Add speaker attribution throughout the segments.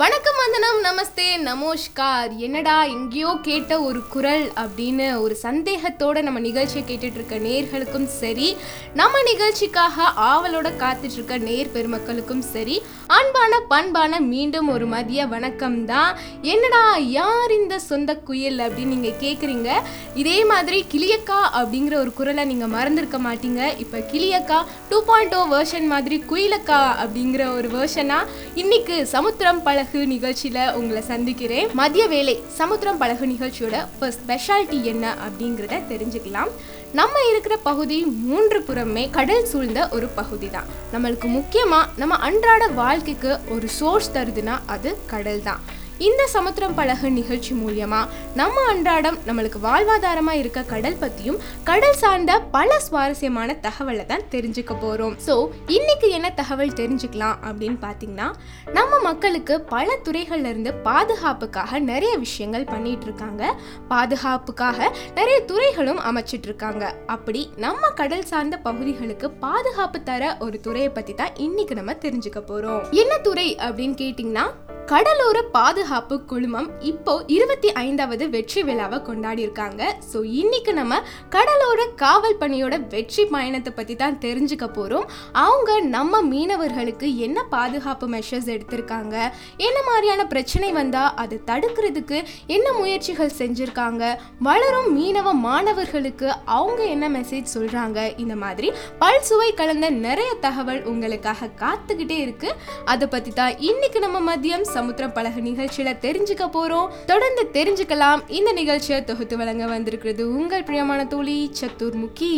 Speaker 1: வணக்கம் வந்தனம் நமஸ்தே நமோஷ்கார். என்னடா எங்கேயோ கேட்ட ஒரு குரல் அப்படின்னு ஒரு சந்தேகத்தோட நம்ம நிகழ்ச்சியை கேட்டுட்டு இருக்க நேர்களுக்கும் சரி நம்ம நிகழ்ச்சிக்காக ஆவலோட காத்துட்டு இருக்க நேர் பெருமக்களுக்கும் சரி அன்பான பண்பான மீண்டும் ஒரு மதிய வணக்கம் தான் என்னடா யார் இந்த சொந்த குயில் அப்படின்னு நீங்க கேட்குறீங்க இதே மாதிரி கிளியக்கா அப்படிங்கிற ஒரு குரலை நீங்க மறந்துருக்க மாட்டீங்க. இப்போ கிளியக்கா டூ பாயிண்ட் ஓ வேர்ஷன் மாதிரி குயிலக்கா அப்படிங்கிற ஒரு வேர்ஷனா இன்னைக்கு சமுத்திரம் பல பழகு நிகழ்ச்சியில உங்களை சந்திக்கிறேன். மதிய வேலை சமுத்திரம் பழகு நிகழ்ச்சியோட ஸ்பெஷாலிட்டி என்ன அப்படிங்கிறத தெரிஞ்சுக்கலாம். நம்ம இருக்கிற பகுதி மூன்று புறமே கடல் சூழ்ந்த ஒரு பகுதி தான். நம்மளுக்கு முக்கியமா நம்ம அன்றாட வாழ்க்கைக்கு ஒரு சோர்ஸ் தருதுன்னா அது கடல் தான். இந்த சமுத்திரம் பழகு நிகழ்ச்சி மூலியமா நம்ம அன்றாடம் நம்மளுக்கு வாழ்வாதாரமா இருக்க கடல் பத்தியும் கடல் சார்ந்த பல சுவாரஸ்யமான தகவலை தான் தெரிஞ்சுக்க போறோம். ஸோ இன்னைக்கு என்ன தகவல் தெரிஞ்சுக்கலாம் அப்படின்னு பார்த்தீங்கன்னா நம்ம மக்களுக்கு பல துறைகள்ல இருந்து பாதுகாப்புக்காக நிறைய விஷயங்கள் பண்ணிட்டு இருக்காங்க. பாதுகாப்புக்காக நிறைய துறைகளும் அமைச்சிட்டு இருக்காங்க. அப்படி நம்ம கடல் சார்ந்த பகுதிகளுக்கு பாதுகாப்பு தர ஒரு துறையை பத்தி தான் இன்னைக்கு நம்ம தெரிஞ்சுக்க போறோம். என்ன துறை அப்படின்னு கேட்டிங்கன்னா கடலோர பாதுகாப்பு குழுமம் இப்போ இருபத்தி ஐந்தாவது வெற்றி விழாவை கொண்டாடி இருக்காங்க ஸோ இன்னைக்கு நம்ம கடலோர காவல் பணியோட வெற்றி பயணத்தை பற்றி தான் தெரிஞ்சுக்க போகிறோம் அவங்க நம்ம மீனவர்களுக்கு என்ன பாதுகாப்பு மெஷர்ஸ் எடுத்திருக்காங்க? என்ன மாதிரியான பிரச்சனை வந்தால் அதை தடுக்கிறதுக்கு என்ன முயற்சிகள் செஞ்சுருக்காங்க? வளரும் மீனவ மாணவர்களுக்கு அவங்க என்ன மெசேஜ் சொல்கிறாங்க இந்த மாதிரி பல் சுவை கலந்த நிறைய தகவல் உங்களுக்காக காத்துக்கிட்டே இருக்கு. அதை பற்றி தான் இன்னைக்கு நம்ம மதியம் சமுத்திரம் பழகு நிகழ்ச்சியில தெரிஞ்சுக்க போறோம். தொடர்ந்து தெரிஞ்சுக்கலாம். இந்த நிகழ்ச்சியை தொகுத்து வழங்க வந்திருக்கிறது உங்கள் பிரியமான தோழி சத்துர் முக்கி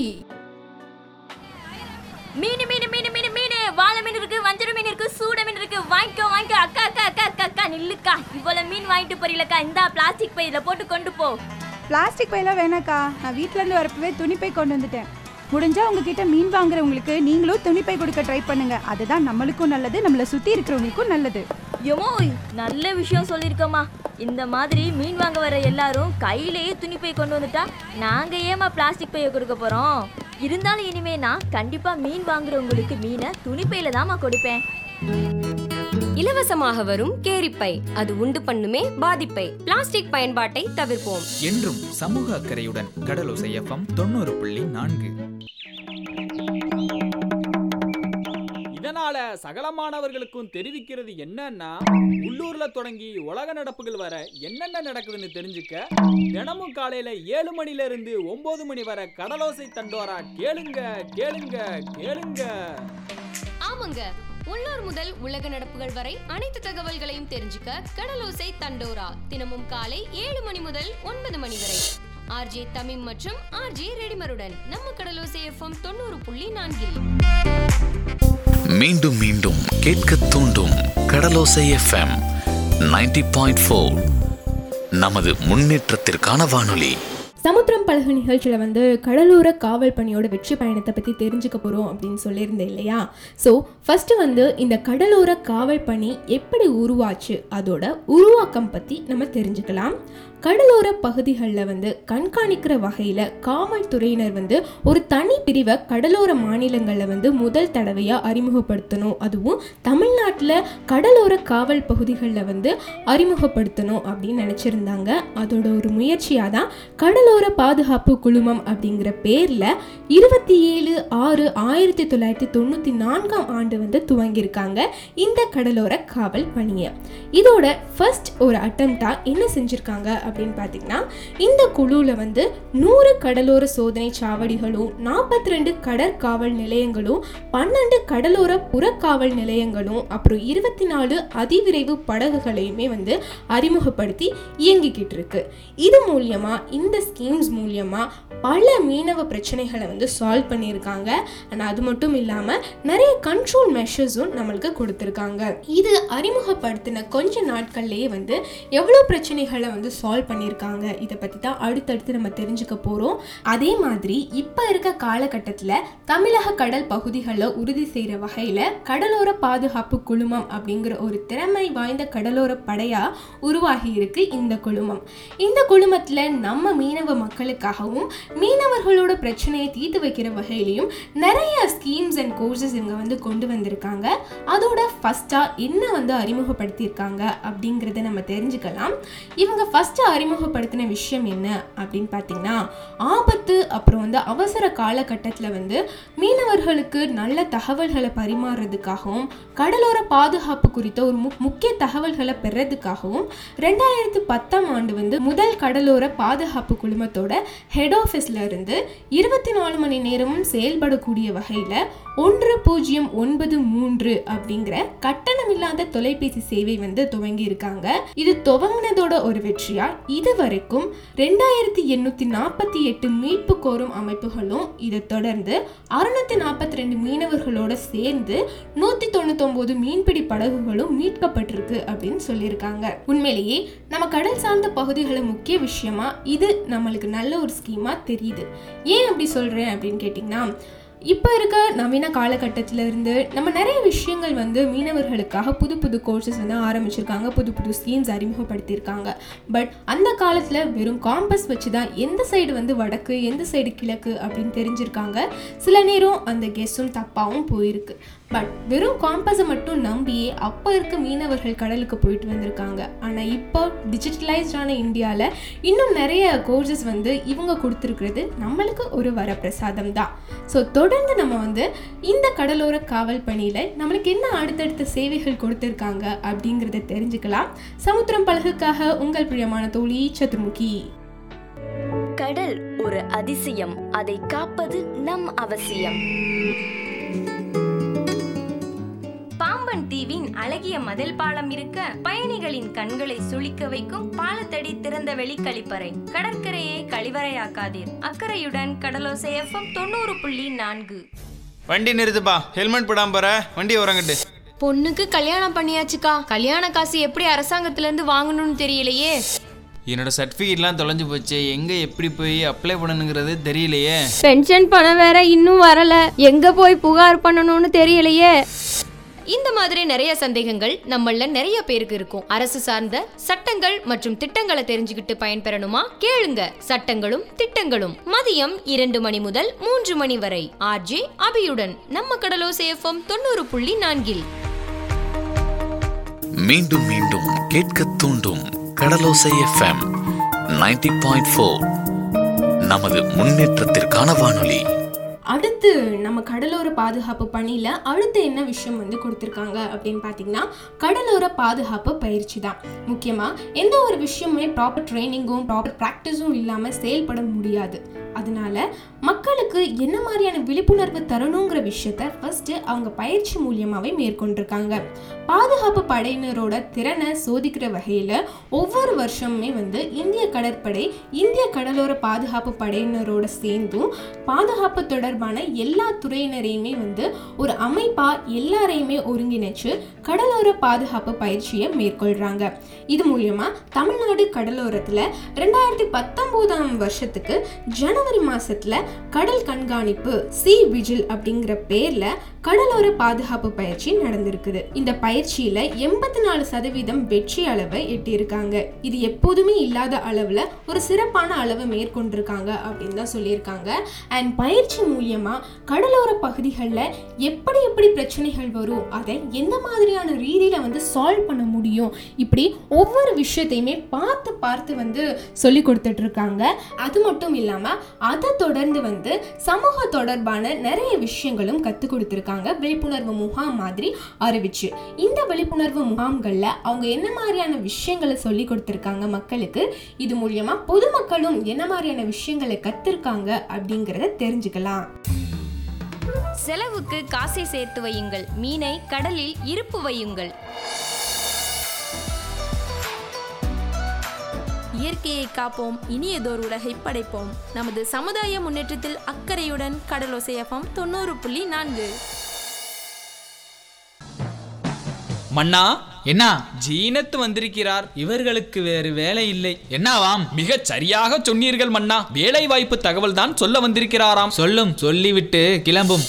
Speaker 2: மீன் மீன் மீன் மீன் மீன். வாழை மீன் இருக்கு வஞ்சர மீன் இருக்கு சூட மீன் இருக்கு. வாங்கிக்கோ வாங்கிக்கோ. அக்கா அக்கா அக்கா அக்கா அக்கா நில்லுக்கா. இவ்வளவு மீன் வாங்கிட்டு போறீங்களக்கா. இந்தா பிளாஸ்டிக் பையில போட்டு கொண்டு போ.
Speaker 3: பிளாஸ்டிக் பையெல்லாம் வேணாக்கா. நான் வீட்டிலேருந்து வரப்பவே துணிப்பை கொண்டு வந்துட்டேன். முடிஞ்சா உங்ககிட்ட மீன் வாங்குறவங்களுக்கு நீங்களும் துணிப்பை கொடுக்க ட்ரை பண்ணுங்க. அதுதான் நம்மளுக்கும் நல்லது நம்மளை சுற்றி இருக்கிறவங்களுக்கும் நல்லது.
Speaker 2: யமோ நல்ல விஷயம் சொல்லியிருக்கோமா இந்த மாதிரி மீன் வாங்க வர எல்லாரும் கையிலேயே துணி பை கொண்டு வந்துட்டா நாங்க ஏமா பிளாஸ்டிக் பையை கொடுக்க போறோம்? இருந்தாலும் இனிமே நான் கண்டிப்பா மீன் வாங்குறவங்களுக்கு மீனை துணிப்பையில தாம்மா கொடுப்பேன்.
Speaker 4: இலவசமாக வரும் கேரிப்பை. அது உண்டு பண்ணுமே பாதிப்பை. பிளாஸ்டிக் பயன்பாட்டை தவிர்ப்போம்.
Speaker 5: என்றும் சமூக அக்கறையுடன் கடலோசை எஃப்எம் தொண்ணூறு புள்ளி நான்கு.
Speaker 6: இதனால சகல மாணவர்களுக்கும் தெரிவிக்கிறது என்னன்னா உள்ளூர்ல தொடங்கி உலக நடப்புகள் வர என்னென்ன நடக்குதுன்னு தெரிஞ்சுக்க தினமும் காலையில ஏழு மணில இருந்து ஒன்பது மணி வரை கடலோசை தண்டோரா கேளுங்க கேளுங்க கேளுங்க.
Speaker 4: ஆமாங்க. உள்ளூர் முதல் உலக நடப்புகள் வரை அனைத்து தகவல்களையும் தெரிஞ்சுக்க கடலோசை தண்டோரா தினமும் காலை ஏழு மணி முதல் ஒன்பது மணி வரை. ஆர்ஜே தமிம் மற்றும் ஆர்ஜே ரெடிமருடன் நம்ம கடலோசை எஃப்எம் தொண்ணூறு புள்ளி நான்கில்.
Speaker 7: மீண்டும் மீண்டும் கேட்க தூண்டும் கடலோசை எஃப்எம் 90.4 பாயிண்ட் ஃபோர் நமது முன்னேற்றத்திற்கான வானொலி.
Speaker 1: சமுத்திரம் பழகு நிகழ்ச்சியில் வந்து கடலோர காவல் பணியோட வெற்றி பயணத்தை பற்றி தெரிஞ்சுக்க போகிறோம் அப்படின்னு சொல்லியிருந்தேன் இல்லையா? ஸோ ஃபஸ்ட்டு வந்து இந்த கடலோர காவல் பணி எப்படி உருவாச்சு? அதோட உருவாக்கம் பற்றி நம்ம தெரிஞ்சுக்கலாம். கடலோர பகுதிகளில் வந்து கண்காணிக்கிற வகையில் காவல்துறையினர் வந்து ஒரு தனி பிரிவை கடலோர மாநிலங்களில் வந்து முதல் தடவையாக அறிமுகப்படுத்தணும். அதுவும் தமிழ்நாட்டில் கடலோர காவல் பகுதிகளில் வந்து அறிமுகப்படுத்தணும் அப்படின்னு நினச்சிருந்தாங்க. அதோட ஒரு முயற்சியாக தான் கடலோர பாதுகாப்பு குழுமம் அப்படிங்கிற பேரில் இருபத்தி ஏழு ஆறு ஆயிரத்தி தொள்ளாயிரத்தி தொண்ணூற்றி நான்காம் ஆண்டு வந்து துவங்கியிருக்காங்க இந்த கடலோர காவல் பணியை. இதோட ஃபர்ஸ்ட் ஒரு அட்டம்ப்டாக என்ன செஞ்சுருக்காங்க அப்படின்னு பார்த்தீங்கன்னா இந்த குழுவில் வந்து நூறு கடலோர சோதனை சாவடிகளும் நாற்பத்தி ரெண்டு கடற்காவல் நிலையங்களும் பன்னெண்டு கடலோர புறக்காவல் நிலையங்களும் அப்புறம் இருபத்தி நாலு அதிவிரைவு படகுகளையுமே வந்து அறிமுகப்படுத்தி இயங்கிக்கிட்டு இருக்கு. இது மூலியமா இந்த ஸ்கீம்ஸ் மூலியமா பல மீனவ பிரச்சனைகளை வந்து சால்வ் பண்ணியிருக்காங்க. அண்ட் அது மட்டும் இல்லாமல் நிறைய கண்ட்ரோல் மெஷர்ஸும் நம்மளுக்கு கொடுத்துருக்காங்க. இது அறிமுகப்படுத்தின கொஞ்ச நாட்கள்லேயே வந்து எவ்வளோ பிரச்சனைகளை வந்து சால்வ் பண்ணியிருக்காங்க இதை பற்றி தான் அடுத்தடுத்து நம்ம தெரிஞ்சுக்க போகிறோம் அதே மாதிரி இப்போ இருக்க காலகட்டத்தில் தமிழக கடல் பகுதிகளில் உறுதி செய்கிற வகையில் கடலோர பாதுகாப்பு குழுமம் அப்படிங்கிற ஒரு திறமை வாய்ந்த கடலோர படையாக உருவாகி இருக்கு இந்த குழுமம். இந்த குழுமத்தில் நம்ம மீனவ மக்களுக்காகவும் மீனவர்களோட பிரச்சனையை தீர்த்து வைக்கிற வகையிலையும் நிறைய ஸ்கீம்ஸ் அண்ட் கோர்சஸ் இங்கே வந்து கொண்டு வந்திருக்காங்க. அதோட ஃபஸ்ட்டாக என்ன வந்து அறிமுகப்படுத்தியிருக்காங்க அப்படிங்கிறத நம்ம தெரிஞ்சுக்கலாம். இவங்க ஃபஸ்ட்டு அறிமுகப்படுத்தின விஷயம் என்ன அப்படின்னு பார்த்தீங்கன்னா ஆபத்து அப்புறம் வந்து அவசர காலகட்டத்தில் வந்து மீனவர்களுக்கு நல்ல தகவல்களை பரிமாறுறதுக்காகவும் கடலோர பாதுகாப்பு குறித்த ஒரு மு முக்கிய தகவல்களை பெறதுக்காகவும் ரெண்டாயிரத்து பத்தாம் ஆண்டு வந்து முதல் கடலோர பாதுகாப்பு குழுமத்தோட ஹெட் ஆஃபீஸில் இருந்து இருபத்தி நாலு மணி நேரமும் செயல்படக்கூடிய வகையில் ஒன்று பூஜ்ஜியம் ஒன்பது மூன்று அப்படிங்கிற கட்டணமில்லாத தொலைபேசி சேவை வந்து துவங்கி இருக்காங்க இது துவங்கினதோட ஒரு வெற்றியா? இது வரைக்கும் ரெண்டாயிரத்தி எண்ணூத்தி நாற்பத்தி எட்டு மீட்பு கோரும் அமைப்புகளும் இதை தொடர்ந்து அறுநூத்தி நாற்பத்தி ரெண்டு மீனவர்களோட சேர்ந்து நூத்தி தொண்ணூத்தொன்பது மீன்பிடி படகுகளும் மீட்கப்பட்டிருக்கு அப்படின்னு சொல்லியிருக்காங்க. உண்மையிலேயே நம்ம கடல் சார்ந்த பகுதிகளை முக்கிய விஷயமா இது நம்மளுக்கு நல்ல ஒரு ஸ்கீமா தெரியுது. ஏன் அப்படி சொல்றேன் அப்படின்னு கேட்டிங்கன்னா இப்போ இருக்க நவீன காலகட்டத்தில் இருந்து நம்ம நிறைய விஷயங்கள் வந்து மீனவர்களுக்காக புது புது கோர்சஸ் வந்து ஆரம்பிச்சிருக்காங்க. புது புது ஸ்கீம்ஸ் அறிமுகப்படுத்தியிருக்காங்க. பட் அந்த காலத்தில் வெறும் காம்பஸ் வச்சு தான் எந்த சைடு வந்து வடக்கு எந்த சைடு கிழக்கு அப்படின்னு தெரிஞ்சிருக்காங்க. சில நேரம் அந்த கெஸ்ஸும் தப்பாகவும் போயிருக்கு. பட் வெறும் காம்பஸை மட்டும் நம்பியே அப்போ இருக்க மீனவர்கள் கடலுக்கு போயிட்டு வந்திருக்காங்க. ஆனால் இப்போ டிஜிட்டலைஸ்டான இந்தியாவில் இன்னும் நிறைய கோர்சஸ் வந்து இவங்க கொடுத்துருக்கிறது நம்மளுக்கு ஒரு வரப்பிரசாதம் தான். ஸோ தொடர்ந்து நம்ம வந்து இந்த கடலோர காவல் பணியில் நம்மளுக்கு என்ன அடுத்தடுத்த சேவைகள் கொடுத்துருக்காங்க அப்படிங்கிறத தெரிஞ்சுக்கலாம். சமுத்திரம் பழகுக்காக உங்கள் பிரியமான தோழி சதுர்முகி.
Speaker 2: கடல் ஒரு அதிசயம். அதை காப்பது நம் அவசியம்.
Speaker 4: தீவின் அழகிய மதில் பாலம் இருக்க பயணிகளின் கண்களை சுளிக்க வைக்கும் பாலத்தடி திறந்த வெளி கழிப்பறை கடற்கரையை கழிவறையாக்காதீர். அக்கறையுடன் கடலோசை எஃப்எம் தொண்ணூறு புள்ளி நான்கு.
Speaker 8: வண்டி நிறுத்துப்பா. ஹெல்மெட் போடாம போற. வண்டி உறங்கட்டு.
Speaker 4: பொண்ணுக்கு கல்யாணம் பண்ணியாச்சுக்கா. கல்யாண காசு எப்படி அரசாங்கத்துல இருந்து வாங்கணும்னு தெரியலையே.
Speaker 8: என்னோட சர்டிஃபிகேட்லாம் தொலைஞ்சு போச்சு. எங்க எப்படி போய் அப்ளை பண்ணணுங்கிறது தெரியலையே.
Speaker 9: பென்ஷன் பணம் வேற இன்னும் வரல. எங்க போய் புகார் பண்ணணும்னு தெரியலையே.
Speaker 4: இந்த மாதிரி நிறைய சந்தேகங்கள் நம்மள நிறைய பேருக்கு இருக்கும். அரசு சார்ந்த சட்டங்கள் மற்றும் திட்டங்களை தெரிஞ்சுக்கிட்டு பயன்பெறணுமா? கேளுங்க. சட்டங்களும் திட்டங்களும். மதியம் இரண்டு மணி முதல் மூன்று மணி வரை. ஆர்ஜே அபியுடன் நம்ம கடலோசை எஃப்எம் தொண்ணூறு புள்ளி நான்கில்.
Speaker 7: மீண்டும் மீண்டும் கேட்க தூண்டும் கடலோசை எஃப்எம் 90.4 பாயிண்ட் ஃபோர். நமது முன்னேற்றத்திற்கான வானொலி.
Speaker 1: அடுத்து நம்ம கடலோர பாதுகாப்பு பணியில் அடுத்து என்ன விஷயம் வந்து கொடுத்துருக்காங்க அப்படின்னு பார்த்தீங்கன்னா கடலோர பாதுகாப்பு பயிற்சி தான். முக்கியமாக எந்த ஒரு விஷயமுமே ப்ராப்பர் ட்ரைனிங்கும் ப்ராப்பர் ப்ராக்டிஸும் இல்லாமல் செயல்பட முடியாது. அதனால மக்களுக்கு என்ன மாதிரியான விழிப்புணர்வு தரணுங்கிற விஷயத்த ஃபர்ஸ்ட்டு அவங்க பயிற்சி மூலியமாகவே மேற்கொண்டிருக்காங்க. பாதுகாப்பு படையினரோட திறனை சோதிக்கிற வகையில் ஒவ்வொரு வருஷமுமே வந்து இந்திய கடற்படை இந்திய கடலோர பாதுகாப்பு படையினரோட சேர்ந்தும் பாதுகாப்பு தொடர்பான எல்லா துறையினரையுமே வந்து ஒரு அமைப்பா எல்லாரையுமே ஒருங்கிணைச்சு கடலோர பாதுகாப்பு பயிற்சியை மேற்கொள்றாங்க. இது மூலியமா தமிழ்நாடு கடலோரத்துல ரெண்டாயிரத்தி பத்தொம்போதாம் வருஷத்துக்கு ஜனவரி மாசத்துல கடல் கண்காணிப்பு சி விஜில் அப்படிங்கிற பேர்ல கடலோர பாதுகாப்பு பயிற்சி நடந்திருக்குது. இந்த பயிற்சியில எண்பத்தி நாலு சதவீதம் வெற்றி அளவை எட்டியிருக்காங்க. இது எப்போதுமே இல்லாத அளவுல ஒரு சிறப்பான அளவை மேற்கொண்டிருக்காங்க அப்படின்னு தான் சொல்லியிருக்காங்க. அண்ட் பயிற்சி மூலியமா கடலோர பகுதிகளில் எப்படி எப்படி பிரச்சனைகள் வரும் அதை எந்த மாதிரியான ரீதியில வந்து சால்வ் பண்ண முடியும் இப்படி ஒவ்வொரு விஷயத்தையுமே பார்த்து பார்த்து வந்து சொல்லி கொடுத்துட்டு இருக்காங்க அது மட்டும் இல்லாம அதை தொடர்ந்து வந்து சமூக தொடர்பான நிறைய விஷயங்களும் கற்றுக் கொடுத்துருக்காங்க. விழிப்புணர்வு முகாம் மாதிரி அறிவிச்சு. இந்த விழிப்புணர்வு முகாம்களில் அவங்க என்ன மாதிரியான விஷயங்களை சொல்லி கொடுத்துருக்காங்க மக்களுக்கு? இது மூலியமா பொதுமக்களும் என்ன மாதிரியான விஷயங்களை கற்றுருக்காங்க அப்படிங்கிறத தெரிஞ்சுக்கலாம்.
Speaker 4: செலவுக்கு காசை சேர்த்து வையுங்கள். மீனை கடலில் இருப்பு வையுங்கள்.
Speaker 10: இயற்கையை காப்போம். இனியதோர் உலகை படைப்போம். நமது சமுதாய முன்னேற்றத்தில் அக்கறையுடன் கடலோசை எஃப்எம் தொண்ணூறு புள்ளி நான்கு.
Speaker 6: மன்னா
Speaker 5: என்ன?
Speaker 6: ஜீனத் வந்திருக்கிறார்.
Speaker 5: இவர்களுக்கு வேறு வேலை இல்லை.
Speaker 6: என்னவாம்? மிகச் சரியாக சொன்னீர்கள் மன்னா. வேலை வாய்ப்பு தகவல் தான் சொல்ல வந்திருக்கிறாராம்.
Speaker 5: சொல்லும் சொல்லிவிட்டு கிளம்பும்.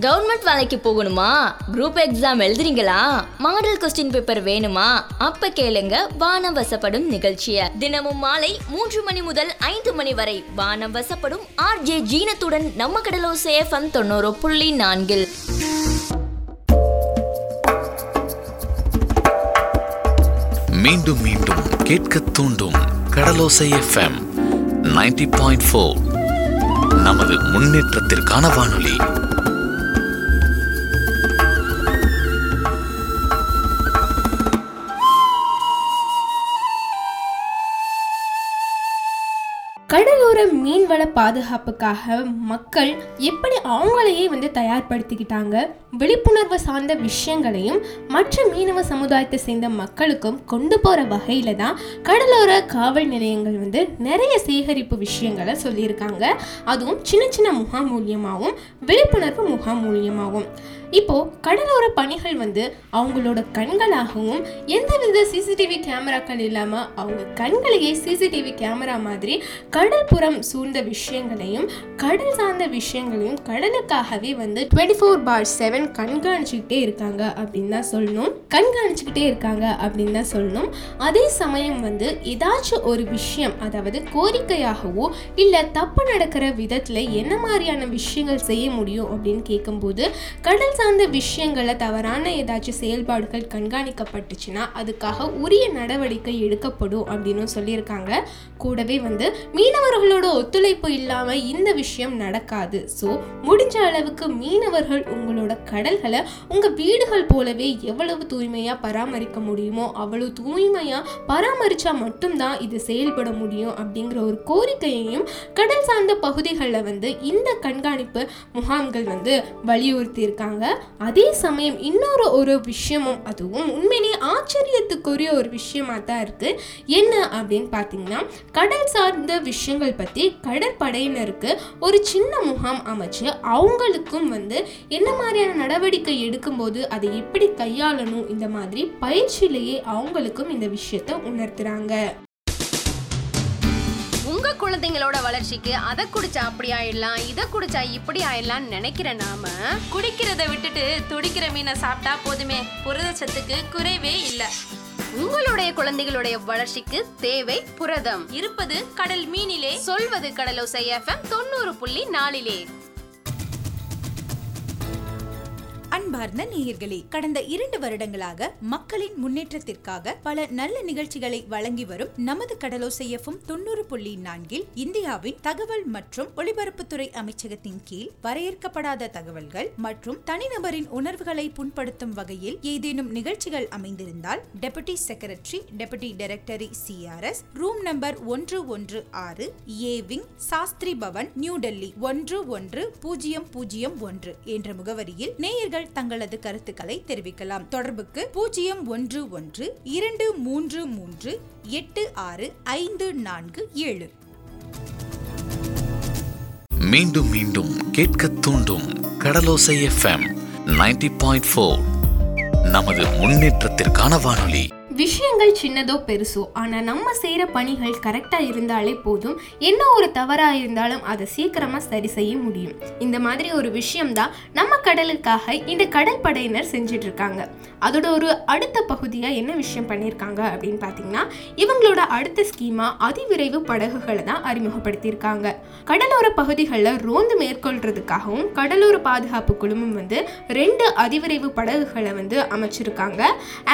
Speaker 2: கவர்மெண்ட் வேலைக்கு போகணுமா? குரூப் எக்ஸாம் எழுதுறீங்களா? மாடல் கொஸ்டின் பேப்பர் வேணுமா? அப்ப கேளுங்க வானம் வசப்படும் நிகழ்ச்சிய. தினமும் மாலை மூன்று மணி முதல் ஐந்து மணி வரை வானம் வசப்படும் ஆர்ஜே ஜீனத்துடன் நம்ம கடலோசை எஃப்எம் தொண்ணூறு புள்ளி நான்கில்.
Speaker 7: மீண்டும் மீண்டும் கேட்க தூண்டும் கடலோசை எஃப்எம் 90.4 பாயிண்ட் ஃபோர் நமது முன்னேற்றத்திற்கான வானொலி.
Speaker 1: கடலோர பாதுகாப்புக்காக மக்கள் எப்படி அவங்களையே வந்து தயார்படுத்திக்கிட்டாங்க விழிப்புணர்வு சார்ந்த விஷயங்களையும் மற்ற மீனவ சமுதாயத்தை சேர்ந்த மக்களுக்கும் கொண்டு போகிற வகையில் தான் கடலோர காவல் நிலையங்கள் வந்து நிறைய சேகரிப்பு விஷயங்களை சொல்லியிருக்காங்க. அதுவும் சின்ன சின்ன முகாம் மூலியமாகவும் விழிப்புணர்வு முகாம் மூலியமாகவும் இப்போ கடலோர பணிகள் வந்து அவங்களோட கண்களாகவும் எந்தவித சிசிடிவி கேமராக்கள் இல்லாமல் அவங்க கண்களையே சிசிடிவி கேமரா மாதிரி கடல்புறம் சூழ்ந்த விஷயங்களையும் கடல் சார்ந்த விஷயங்களையும் கடலுக்காகவே வந்து டுவெண்ட்டி ஃபோர் பார் செவன் கண்காணிச்சுக்கிட்டே இருக்காங்க அப்படின்னு தான் சொல்லணும். கண்காணிச்சுக்கிட்டே இருக்காங்க அப்படின்னு தான் சொல்லணும். அதே சமயம் வந்து ஏதாச்சும் ஒரு விஷயம் அதாவது கோரிக்கையாகவோ இல்லை தப்பு நடக்கிற விதத்தில் என்ன மாதிரியான விஷயங்கள் செய்ய முடியும் அப்படின்னு கேட்கும்போது கடல் சார்ந்த விஷயங்களை தவறான ஏதாச்சும் செயல்பாடுகள் கண்காணிக்கப்பட்டுச்சுன்னா அதுக்காக உரிய நடவடிக்கை எடுக்கப்படும் அப்படின்னு சொல்லியிருக்காங்க. கூடவே வந்து மீனவர்களோட ஒத்துழைப்பு இல்லாமல் இந்த விஷயம் நடக்காது. ஸோ முடிஞ்ச அளவுக்கு மீனவர்கள் உங்களோட கடல்களை உங்கள் வீடுகள் போலவே எவ்வளவு தூய்மையாக பராமரிக்க முடியுமோ அவ்வளவு தூய்மையாக பராமரித்தா மட்டும்தான் இது செயல்பட முடியும் அப்படிங்கிற ஒரு கோரிக்கையையும் கடல் சார்ந்த பகுதிகளில் வந்து இந்த கண்காணிப்பு முகாம்கள் வந்து வலியுறுத்தியிருக்காங்க. அதே சமயம் இன்னொரு ஒரு விஷயமும் அதுவும் உண்மையிலேயே ஆச்சரியத்துக்குரிய ஒரு விஷயமா தான் இருக்குது என்ன அப்படின்னு பார்த்தீங்கன்னா கடல் சார்ந்த விஷயங்கள் பற்றி கடற்படையினருக்கு ஒரு சின்ன முகாம் அமைச்சு அவங்களுக்கும் வந்து என்ன மாதிரியான நடவடிக்கை எடுக்கும்போது அதை எப்படி கையாளணும் இந்த மாதிரி பயிற்சியிலேயே அவங்களுக்கும் இந்த விஷயத்தை உணர்த்துறாங்க.
Speaker 4: குழந்தைங்களோட வளர்ச்சிக்கு அதை குடிச்சா அப்படி ஆயிடலாம் இதை குடிச்சா இப்படி ஆயிடலாம் நினைக்கிற நாம
Speaker 10: குடிக்கிறத விட்டுட்டு துடிக்கிற மீனை சாப்பிட்டா போதுமே. புரதச்சத்துக்கு குறைவே இல்லை.
Speaker 4: உங்களுடைய குழந்தைகளுடைய வளர்ச்சிக்கு தேவை புரதம்.
Speaker 10: இருப்பது கடல் மீனிலே.
Speaker 4: சொல்வது கடலோசை எஃப்எம் தொண்ணூறு புள்ளி நாலிலே.
Speaker 11: அன்பார்ந்த நேயர்களே கடந்த இரண்டு வருடங்களாக மக்களின் முன்னேற்றத்திற்காக பல நல்ல நிகழ்ச்சிகளை வழங்கி வரும் நமது கடலோசையஃபும் தொண்ணூறு புள்ளி நான்கில் இந்தியாவின் தகவல் மற்றும் ஒலிபரப்புத்துறை அமைச்சகத்தின் கீழ் வரையறுக்கப்படாத தகவல்கள் மற்றும் தனிநபரின் உணர்வுகளை புண்படுத்தும் வகையில் ஏதேனும் நிகழ்ச்சிகள் அமைந்திருந்தால் deputy secretary deputy directory CRS room number ஒன்று ஒன்று ஆறு A wing Shastri Bhavan New Delhi ஒன்று ஒன்று பூஜ்ஜியம் பூஜ்ஜியம் ஒன்று என்ற முகவரியில் நேயர்கள் தங்களது கருத்துக்களை தெரிவிக்கலாம். தொடர்புக்கு பூஜ்ஜியம் ஒன்று ஒன்று இரண்டு மூன்று மூன்று எட்டு ஆறு ஐந்து நான்கு ஏழு.
Speaker 7: மீண்டும் மீண்டும் கேட்க தூண்டும் கடலோசை எஃப்எம் 90.4 பாயிண்ட் ஃபோர் நமது முன்னேற்றத்திற்கான வானொலி.
Speaker 1: விஷயங்கள் சின்னதோ பெருசோ ஆனால் நம்ம செய்கிற பணிகள் கரெக்டாக இருந்தாலே போதும். என்ன ஒரு தவறாக இருந்தாலும் அதை சீக்கிரமாக சரி செய்ய முடியும். இந்த மாதிரி ஒரு விஷயம்தான் நம்ம கடலுக்காக இந்த கடல் படையினர் செஞ்சிட்ருக்காங்க. அதோட ஒரு அடுத்த பகுதியாக என்ன விஷயம் பண்ணியிருக்காங்க அப்படின்னு பார்த்தீங்கன்னா இவங்களோட அடுத்த ஸ்கீமா அதிவிரைவு படகுகளை தான் அறிமுகப்படுத்தியிருக்காங்க. கடலோர பகுதிகளில் ரோந்து மேற்கொள்றதுக்காகவும் கடலோர பாதுகாப்பு குழுமம் வந்து ரெண்டு அதிவிரைவு படகுகளை வந்து அமைச்சிருக்காங்க.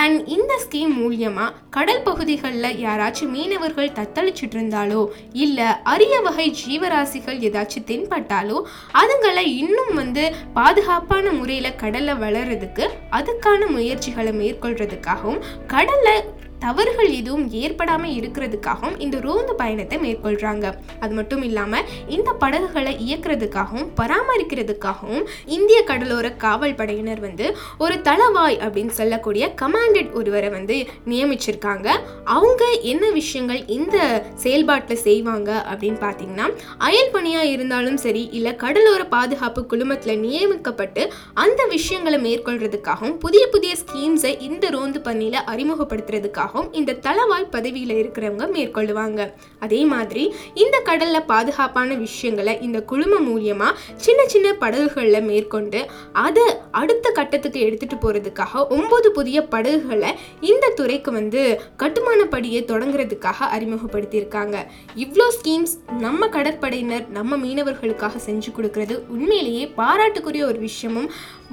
Speaker 1: அண்ட் இந்த ஸ்கீம் மூலியமாக கடல் பகுதிகளில் யாராச்சும் மீனவர்கள் தத்தளிச்சிட்டு இருந்தாலோ இல்லை அரிய வகை ஜீவராசிகள் ஏதாச்சும் தென்பட்டாலோ அதுங்களை இன்னும் வந்து பாதுகாப்பான முறையில் கடலில் வளர்றதுக்கு அதுக்கான முயற்சிகளை மேற்கொள்றதுக்காகவும் கடலில் தவறுகள் எதுவும் ஏற்படாமல் இருக்கிறதுக்காகவும் இந்த ரோந்து பயணத்தை மேற்கொள்கிறாங்க அது மட்டும் இல்லாமல் இந்த படகுகளை இயக்குறதுக்காகவும் பராமரிக்கிறதுக்காகவும் இந்திய கடலோர காவல் படையினர் வந்து ஒரு தளவாய் அப்படின்னு சொல்லக்கூடிய கமாண்டட் ஒருவரை வந்து நியமிச்சிருக்காங்க. அவங்க என்ன விஷயங்கள் இந்த செயல்பாட்டில் செய்வாங்க அப்படின்னு பார்த்தீங்கன்னா அயல் பணியாக இருந்தாலும் சரி இல்லை கடலோர பாதுகாப்பு குழுமத்தில் நியமிக்கப்பட்டு அந்த விஷயங்களை மேற்கொள்றதுக்காகவும் புதிய புதிய ஸ்கீம்ஸை இந்த ரோந்து பணியில் அறிமுகப்படுத்துறதுக்காகவும் பாதுகாக்கிறதுக்காகவும் இந்த தளவாய் பதவியில் இருக்கிறவங்க மேற்கொள்ளுவாங்க. அதே மாதிரி இந்த கடல்ல பாதுகாப்பான விஷயங்களை இந்த குழுமம் மூலியமா சின்ன சின்ன படகுகளில் மேற்கொண்டு அதை அடுத்த கட்டத்துக்கு எடுத்துட்டு போறதுக்காக ஒன்பது புதிய படகுகளை இந்த துறைக்கு வந்து கட்டுமான படியை தொடங்குறதுக்காக அறிமுகப்படுத்தியிருக்காங்க. இவ்வளோ ஸ்கீம்ஸ் நம்ம கடற்படையினர் நம்ம மீனவர்களுக்காக செஞ்சு கொடுக்கறது உண்மையிலேயே பாராட்டுக்குரிய ஒரு விஷயமும்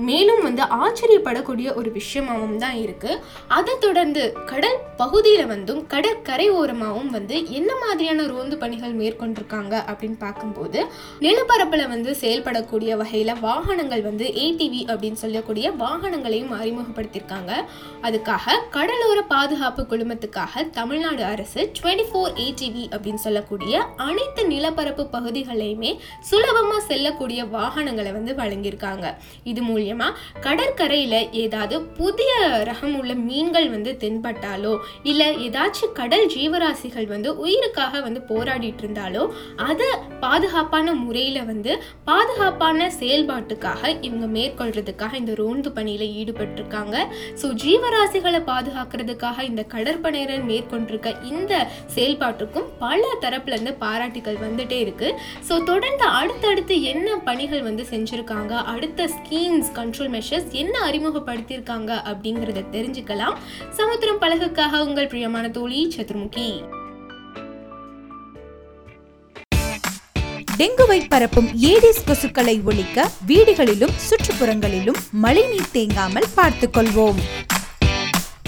Speaker 1: மேலும் வந்து ஆச்சரியப்படக்கூடிய ஒரு விஷயமாகவும் தான் இருக்கு. அதை தொடர்ந்து கடல் பகுதியில் வந்தும் கடற்கரை ஓரமாகவும் வந்து என்ன மாதிரியான ரோந்து பணிகள் மேற்கொண்டிருக்காங்க அப்படின்னு பார்க்கும்போது நிலப்பரப்பில் வந்து செயல்படக்கூடிய வகையில் வாகனங்கள் வந்து ஏடிவி அப்படின்னு சொல்லக்கூடிய வாகனங்களையும் அறிமுகப்படுத்தியிருக்காங்க. அதுக்காக கடலோர பாதுகாப்பு குழுமத்துக்காக தமிழ்நாடு அரசு டுவெண்ட்டி ஃபோர் ஏடிவி அப்படின்னு சொல்லக்கூடிய அனைத்து நிலப்பரப்பு பகுதிகளையுமே சுலபமாக செல்லக்கூடிய வாகனங்களை வந்து வழங்கியிருக்காங்க. இது மூலியமாக கடற்கரையில் ஏதாவது புதிய ரகம் உள்ள மீன்கள் வந்து தென்பட்டாலோ இல்லை ஏதாச்சும் கடல் ஜீவராசிகள் வந்து உயிருக்காக வந்து போராடிட்டு இருந்தாலோ அதை பாதுகாப்பான முறையில் வந்து பாதுகாப்பான செயல்பாட்டுக்காக இவங்க மேற்கொள்றதுக்காக இந்த ரோந்து பணியில் ஈடுபட்டிருக்காங்க. ஸோ ஜீவராசிகளை பாதுகாக்கிறதுக்காக இந்த கடற்படையினர் மேற்கொண்டிருக்க இந்த செயல்பாட்டுக்கும் பல தரப்புல இருந்து பாராட்டுகள் வந்துட்டே இருக்கு. ஸோ தொடர்ந்து அடுத்தடுத்து என்ன பணிகள் வந்து செஞ்சுருக்காங்க அடுத்த ஸ்கீம்ஸ் கண்ட்ரோல் மெஷர்ஸ் என்ன அறிமுகப்படுத்தியிருக்காங்க அப்படிங்கிறத தெரிஞ்சுக்கலாம். சமுத்திரம் பழகுக்காக உங்கள் பிரியமான தோழி சதுர்முகி.
Speaker 11: டெங்குவை பரப்பும் ஏடிஸ் கொசுக்களை ஒழிக்க வீடுகளிலும் சுற்றுப்புறங்களிலும் மழைநீர் தேங்காமல் பார்த்துக் கொள்வோம்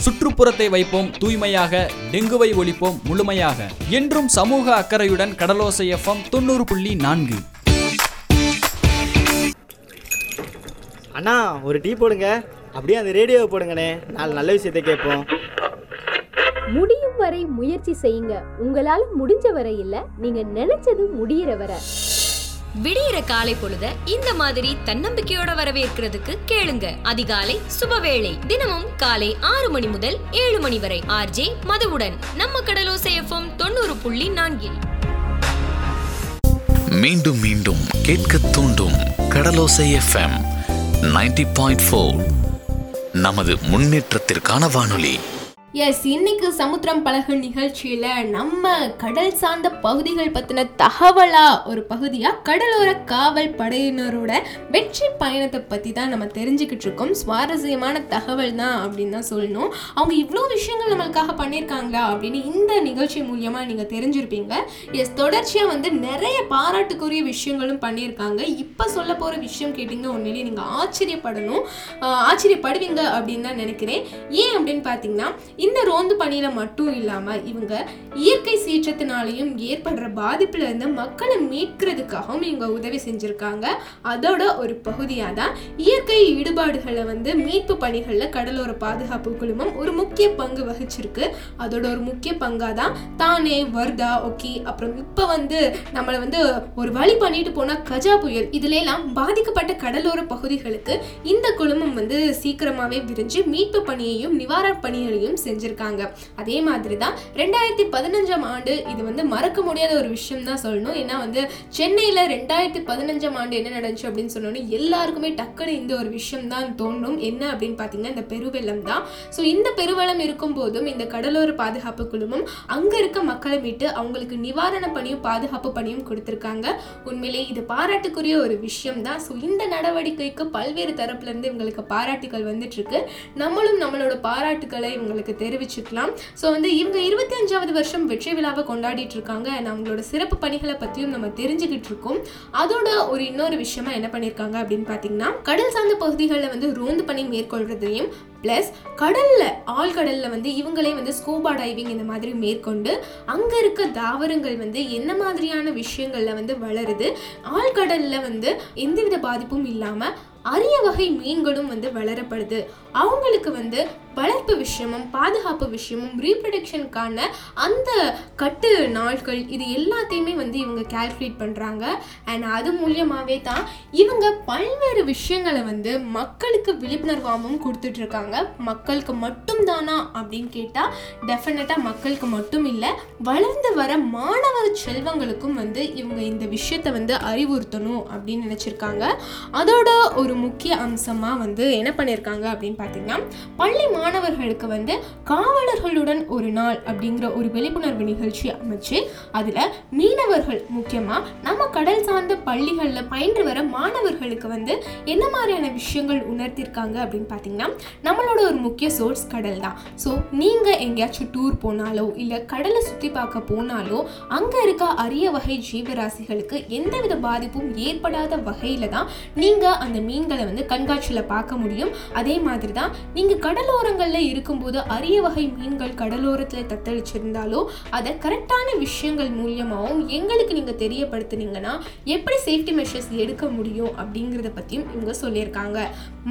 Speaker 6: சுற்றுப்புறத்தை வைப்போம் தூய்மையாக டெங்குவை ஒழிப்போம் முழுமையாக. என்றும் சமூக அக்கறையுடன் கடலோசை எஃப்எம் தொண்ணூறு புள்ளி நான்கு.
Speaker 12: அண்ணா ஒரு டீ போடுங்க. அப்படியே அந்த ரேடியோவை போடுங்கண்ணே. நாலு நல்ல விஷயத்தை கேட்போம்.
Speaker 13: முடியும் வரை முயற்சி செய்யுங்க. உங்களால முடிஞ்ச வரை இல்ல நீங்க நினைச்சது முடியிற வரை.
Speaker 4: விடியிற காலை பொழுத இந்த மாதிரி தன்னம்பிக்கையோட வரவேற்கிறதுக்கு கேளுங்க. அதிகாலை சுபவேளை. தினமும் காலை ஆறு மணி முதல் ஏழு மணி வரை. ஆர்ஜே மதுவுடன். நம்ம கடலோசை எஃப்எம் தொண்ணூறு புள்ளி நான்கில்.
Speaker 7: மீண்டும் மீண்டும் கேட்க தூண்டும் கடலோசை எஃப்எம் 90.4 பாயிண்ட் ஃபோர். நமது முன்னேற்றத்திற்கான வானொலி.
Speaker 1: எஸ் இன்னைக்கு சமுத்திரம் பழகு நிகழ்ச்சியில நம்ம கடல் சார்ந்த பகுதிகள் பத்தின தகவலா ஒரு பகுதியா? கடலோர காவல் படையினரோட வெற்றி பயணத்தை பத்தி தான் நம்ம தெரிஞ்சுக்கிட்டு இருக்கோம். சுவாரஸ்யமான தகவல் தான் அப்படின்னு தான் சொல்லணும். அவங்க இவ்வளோ விஷயங்கள் நம்மளுக்காக பண்ணியிருக்காங்களா அப்படின்னு இந்த நிகழ்ச்சி மூலியமா நீங்க தெரிஞ்சிருப்பீங்க. எஸ் தொடர்ச்சியா வந்து நிறைய பாராட்டுக்குரிய விஷயங்களும் பண்ணியிருக்காங்க. இப்போ சொல்ல போற விஷயம் கேட்டிங்க உண்மையிலேயே நீங்க ஆச்சரியப்படணும். ஆச்சரியப்படுவீங்க அப்படின்னு தான் நினைக்கிறேன். ஏன் அப்படின்னு பார்த்தீங்கன்னா இந்த ரோந்து பணியில மட்டும் இல்லாம இவங்க இயற்கை சீற்றத்தினாலையும் ஏற்படுற பாதிப்புல இருந்து மக்களை மீட்கிறதுக்காகவும் இவங்க உதவி செஞ்சிருக்காங்க. அதோட ஒரு பகுதியாக தான் இயற்கை ஈடுபாடுகளை வந்து மீட்பு பணிகளில் கடலோர பாதுகாப்பு குழுமம் ஒரு முக்கிய பங்கு வகிச்சிருக்கு. அதோட ஒரு முக்கிய பங்காக தான் தானே வர்தா ஓகே அப்புறம் இப்போ வந்து நம்மளை வந்து ஒரு வழி பண்ணிட்டு போனால் கஜா புயல் இதுல பாதிக்கப்பட்ட கடலோர பகுதிகளுக்கு இந்த குழுமம் வந்து சீக்கிரமாகவே விரிஞ்சு மீட்பு பணியையும் நிவாரண பணிகளையும் செஞ்சுருக்காங்க. அதே மாதிரி தான் ரெண்டாயிரத்தி பதினஞ்சாம் ஆண்டு இது வந்து மறக்க முடியாத ஒரு விஷயம் தான் சொல்லணும். ஏன்னா வந்து சென்னையில் ரெண்டாயிரத்தி பதினஞ்சாம் ஆண்டு என்ன நடந்துச்சு அப்படின்னு சொன்னோன்னே எல்லாருக்குமே டக்குன்னு இந்த ஒரு விஷயம் தான் தோன்றும் என்ன அப்படின்னு பார்த்தீங்கன்னா இந்த பெருவெள்ளம் தான். ஸோ இந்த பெருவெள்ளம் இருக்கும் போதும் இந்த கடலோர பாதுகாப்பு குழுமம் அங்கே இருக்க மக்களை மீட்டு அவங்களுக்கு நிவாரண பணியும் பாதுகாப்பு பணியும் கொடுத்துருக்காங்க. உண்மையிலே இது பாராட்டுக்குரிய ஒரு விஷயம் தான். ஸோ இந்த நடவடிக்கைக்கு பல்வேறு தரப்புலேருந்து இவங்களுக்கு பாராட்டுகள் வந்துட்டு இருக்கு. நம்மளும் நம்மளோட பாராட்டுக்களை இவங்களுக்கு தெரிவிச்சுக்கலாம். ஸோ வந்து இவங்க இருபத்தி அஞ்சாவது வருஷம் வெற்றி விழாவை கொண்டாடிட்டு இருக்காங்க அவங்களோட சிறப்பு பணிகளை பற்றியும் நம்ம தெரிஞ்சுக்கிட்டு இருக்கோம் அதோட ஒரு இன்னொரு விஷயமா என்ன பண்ணியிருக்காங்க அப்படின்னு பார்த்தீங்கன்னா கடல் சார்ந்த பகுதிகளில் வந்து ரோந்து பணி மேற்கொள்றதையும் ப்ளஸ் கடலில் ஆழ்கடலில் வந்து இவங்களே வந்து ஸ்கூபா டைவிங் இந்த மாதிரி மேற்கொண்டு அங்கே இருக்க தாவரங்கள் வந்து என்ன மாதிரியான விஷயங்களில் வந்து வளருது ஆழ்கடலில் வந்து எந்தவித பாதிப்பும் இல்லாமல் அரிய வகை மீன்களும் வந்து வளரப்படுது. அவங்களுக்கு வந்து வளர்ப்பு விஷயமும் பாதுகாப்பு விஷயமும் ரீப்ரொடக்ஷனுக்கான அந்த கட்டு நாட்கள் இது எல்லாத்தையுமே வந்து இவங்க கேல்குலேட் பண்ணுறாங்க அண்ட் அது மூலியமாகவே தான் இவங்க பல்வேறு விஷயங்களை வந்து மக்களுக்கு விழிப்புணர்வாகவும் கொடுத்துட்ருக்காங்க. மக்களுக்கு மட்டும்தானா அப்படின்னு கேட்டால் டெஃபினட்டாக மக்களுக்கு மட்டும் இல்லை வளர்ந்து வர மாணவ செல்வங்களுக்கும் வந்து இவங்க இந்த விஷயத்தை வந்து அறிவுறுத்தணும் அப்படின்னு நினச்சிருக்காங்க. அதோட ஒரு முக்கிய அம்சமாக வந்து என்ன பண்ணியிருக்காங்க அப்படின்னு பார்த்தீங்கன்னா பள்ளி மாணவர்களுக்கு வந்து காவலர்களுடன் ஒரு நாள் அப்படிங்கிற ஒரு விழிப்புணர்வு நிகழ்ச்சி அமைச்சு அதில் மீனவர்கள் முக்கியமாக நம்ம கடல் சார்ந்த பள்ளிகளில் பயின்று வர மாணவர்களுக்கு வந்து என்ன மாதிரியான விஷயங்கள் உணர்த்திருக்காங்க அப்படின்னு பார்த்தீங்கன்னா நம்மளோட ஒரு முக்கிய சோர்ஸ் கடல் தான். ஸோ நீங்கள் எங்கேயாச்சும் டூர் போனாலோ இல்லை கடலை சுற்றி பார்க்க போனாலோ அங்கே இருக்க அரிய வகை ஜீவராசிகளுக்கு எந்தவித பாதிப்பும் ஏற்படாத வகையில் தான் நீங்கள் அந்த மீன்களை வந்து கண்காட்சியில் பார்க்க முடியும். அதே மாதிரி தான். நீங்கள் கடலோரங்களில் இருக்கும்போது அரிய வகை மீன்கள் கடலோரத்தில் தத்தளிச்சிருந்தாலோ அதை கரெக்டான விஷயங்கள் மூலியமாகவும் எங்களுக்கு நீங்கள் தெரியப்படுத்துனீங்கன்னா எப்படி சேஃப்டி மெஷர்ஸ் எடுக்க முடியும் அப்படிங்கிறத பற்றியும் இவங்க சொல்லியிருக்காங்க.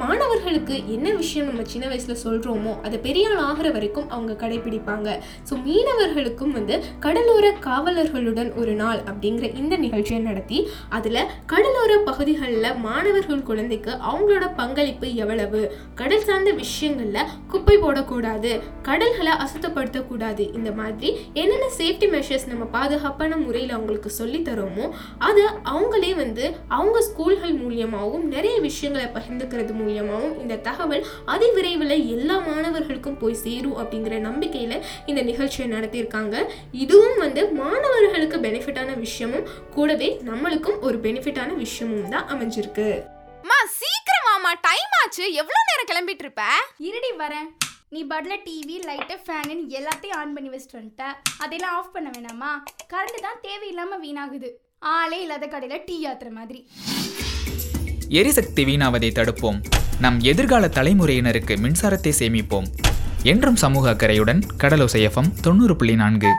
Speaker 1: மாணவர்களுக்கு என்ன விஷயம் நம்ம சின்ன வயசில் சொல்கிறோமோ அதை பெரிய ஆள் ஆகிற வரைக்கும் அவங்க கடைபிடிப்பாங்க. ஸோ மீனவர்களுக்கும் வந்து கடலோர காவலர்களுடன் ஒரு நாள் அப்படிங்கிற இந்த நிகழ்ச்சியை நடத்தி அதில் கடலோர பகுதிகளில் மாணவர்கள் குழந்தைக்கு அவங்களோட பங்களிப்பு எவ்வளவு கடல் சார்ந்த விஷயங்களில் குப்பை போடக்கூடாது கடல்களை அசுத்தப்படுத்தக்கூடாது. இந்த மாதிரி என்னென்ன சேஃப்டி மெஷர்ஸ் நம்ம பாதுகாப்பான முறையில் அவங்களுக்கு சொல்லித்தரோமோ அது அதை அவங்களே வந்து அவங்க ஸ்கூல்கள் மூலியமாகவும் நிறைய விஷயங்களை பகிர்ந்துக்கிறது மூலியமாகவும் இந்த தகவல் அதிவிரைவில் எல்லா மாணவர்களுக்கும் போய் சேரும் அப்படிங்கிற நம்பிக்கையில் இந்த நிகழ்ச்சியை நடத்தியிருக்காங்க. இதுவும் வந்து மாணவர்களுக்கு பெனிஃபிட்டான விஷயமும் கூடவே நம்மளுக்கும் ஒரு பெனிஃபிட்டான விஷயமும் தான் அமைஞ்சிருக்கு.
Speaker 14: வாமா டைம் ஆச்சு. எவ்வளவு நேரம் கிளம்பிட்டு இருப்ப
Speaker 15: இருடி வரேன். நீ பட்ல டிவி லைட்டு ஃபேனு எல்லாத்தையும் ஆன் பண்ணி வச்சுட்டு வந்துட்ட. அதெல்லாம் ஆஃப் பண்ண வேணாமா? கரண்ட் தான் தேவையில்லாம வீணாகுது. ஆளே இல்லாத கடையில் டீ ஆத்துற மாதிரி.
Speaker 5: எரிசக்தி வீணாவதை தடுப்போம். நம் எதிர்கால தலைமுறையினருக்கு மின்சாரத்தை சேமிப்போம். என்றும் சமூக அக்கறையுடன் கடலோசை எஃப்எம் தொண்ணூறு புள்ளி நான்கு.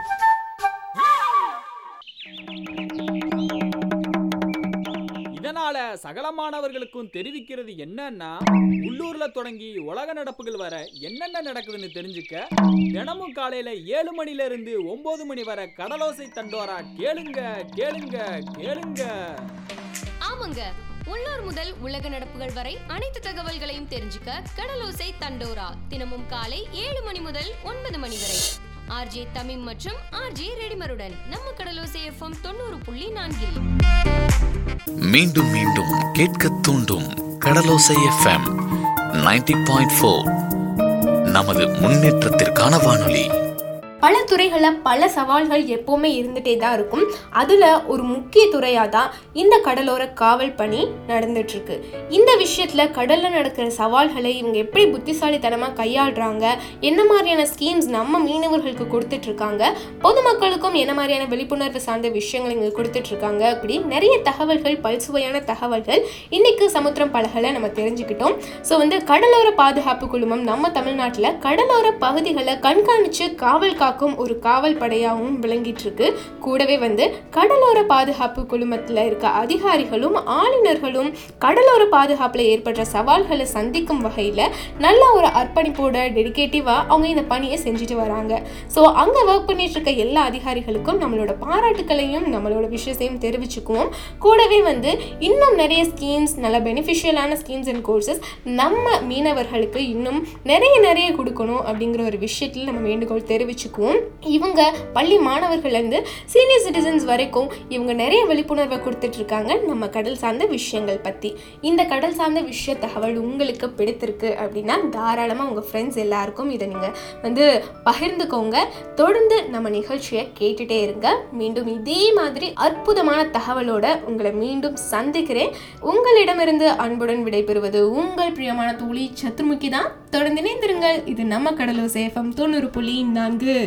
Speaker 6: இதனால மாணவர்களுக்கும் தெரிவிக்கிறது என்னன்னா உள்ளூர்ல தொடங்கி உலக நடப்புகள் வர என்னென்ன நடக்குதுன்னு தெரிஞ்சுக்க தினமும் காலையில ஏழு மணில இருந்து ஒன்பது மணி வரை கடலோசை தண்டோரா கேளுங்க கேளுங்க கேளுங்க.
Speaker 4: ஆமாங்க. உள்ளூர் முதல் உலக நடப்புகள் வரை அனைத்து தகவல்களையும் தெரிஞ்சுக்க கடலோசை தண்டோரா தினமும் காலை ஏழு மணி முதல் ஒன்பது மணி வரை. ஆர்ஜே தமிம் மற்றும் ஆர்ஜே ரெடிமருடன் நம்ம கடலோசை எஃப்எம் தொண்ணூறு புள்ளி நான்கில்
Speaker 7: மீண்டும் மீண்டும் கேட்க தூண்டும் கடலோசை எஃப்எம் 90.4 பாயிண்ட் ஃபோர் நமது முன்னேற்றத்திற்கான வானொலி.
Speaker 1: பல துறைகளில் பல சவால்கள் எப்போவுமே இருந்துகிட்டே தான் இருக்கும். அதில் ஒரு முக்கிய துறையாக தான் இந்த கடலோர காவல் பணி நடந்துட்டுருக்கு. இந்த விஷயத்தில் கடலில் நடக்கிற சவால்களை இவங்க எப்படி புத்திசாலித்தனமாக கையாளுறாங்க? என்ன மாதிரியான ஸ்கீம்ஸ் நம்ம மீனவர்களுக்கு கொடுத்துட்ருக்காங்க பொதுமக்களுக்கும் என்ன மாதிரியான விழிப்புணர்வு சார்ந்த விஷயங்கள் இங்கே கொடுத்துட்ருக்காங்க அப்படி நிறைய தகவல்கள் பல்சுவையான தகவல்கள் இன்றைக்கு சமுத்திரம் பலகலை நம்ம தெரிஞ்சுக்கிட்டோம். ஸோ வந்து கடலோர பாதுகாப்பு குழுமம் நம்ம தமிழ்நாட்டில் கடலோர பகுதிகளை கண்காணித்து காவல் காக்கும் ஒரு காவல் படையாகவும் விளங்கிட்டுருக்கு. கூடவே வந்து கடலோர பாதுகாப்பு குழுமத்தில் இருக்க அதிகாரிகளும் ஆளுநர்களும் கடலோர பாதுகாப்பில் ஏற்படுற சவால்களை சந்திக்கும் வகையில் நல்ல ஒரு அர்ப்பணிப்போட டெடிக்கேட்டிவாக அவங்க இந்த பணியை செஞ்சுட்டு வராங்க. ஸோ அங்கே ஒர்க் பண்ணிட்டு இருக்க எல்லா அதிகாரிகளுக்கும் நம்மளோட பாராட்டுக்களையும் நம்மளோட விஷயத்தையும் தெரிவிச்சுக்குவோம். கூடவே வந்து இன்னும் நிறைய ஸ்கீம்ஸ் நல்ல பெனிஃபிஷியலான ஸ்கீம்ஸ் அண்ட் கோர்சஸ் நம்ம மீனவர்களுக்கு இன்னும் நிறைய நிறைய கொடுக்கணும் அப்படிங்கிற ஒரு விஷயத்தில் நம்ம வேண்டுகோள் தெரிவிச்சுக்குவோம். இவங்க பள்ளி மாணவர்கள்லேருந்து சீனியர் சிட்டிசன்ஸ் வரைக்கும் இவங்க நிறைய விழிப்புணர்வை கொடுத்துட்ருக்காங்க நம்ம கடல் சார்ந்த விஷயங்கள் பற்றி இந்த கடல் சார்ந்த விஷய தகவல் உங்களுக்கு பிடித்திருக்கு அப்படின்னா தாராளமாக உங்கள் ஃப்ரெண்ட்ஸ் எல்லாருக்கும் இதை நீங்கள் வந்து பகிர்ந்துக்கோங்க. தொடர்ந்து நம்ம நிகழ்ச்சியை கேட்டுட்டே இருங்க. மீண்டும் இதே மாதிரி அற்புதமான தகவலோட உங்களை மீண்டும் சந்திக்கிறேன். உங்களிடமிருந்து அன்புடன் விடைபெறுவது உங்கள் பிரியமான தோழி சத்ருமுகி தான் தொடர்ந்து இணைந்திருங்கள். இது நம்ம கடலூர் சேஃபம் தொண்ணூறு புள்ளி நான்கு.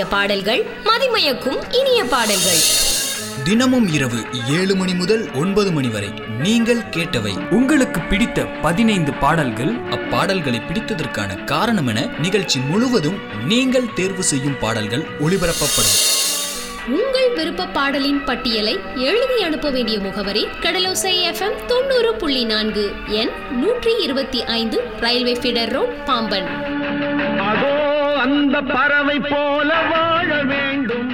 Speaker 4: பழைய பாடல்கள் மதிமயக்கும் இனிய பாடல்கள்.
Speaker 16: தினமும் இரவு ஏழு மணி முதல் ஒன்பது மணி வரை நீங்கள் கேட்டவை. உங்களுக்கு பிடித்த பதினைந்து பாடல்கள் அப்பாடல்களை பிடித்ததற்கான காரணம் என நிகழ்ச்சி முழுவதும் நீங்கள் தேர்வு செய்யும் பாடல்கள் ஒளிபரப்பப்படும்.
Speaker 4: உங்கள் விருப்ப பாடலின் பட்டியலை எழுதி அனுப்ப வேண்டிய முகவரி கடலோசை எஃப்எம் தொண்ணூறு புள்ளி நான்கு எண் நூற்றி இருபத்தி ஐந்து ரயில்வே ஃபீடர் ரோட் பாம்பன்.
Speaker 17: அந்த பறவை போல வாழ வேண்டும்.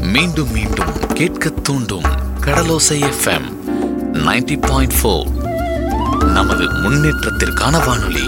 Speaker 7: மீண்டும் மீண்டும் கேட்க தூண்டும் கடலோசை எஃப்எம் 90.4 பாயிண்ட் நமது முன்னேற்றத்திற்கான வானொலி.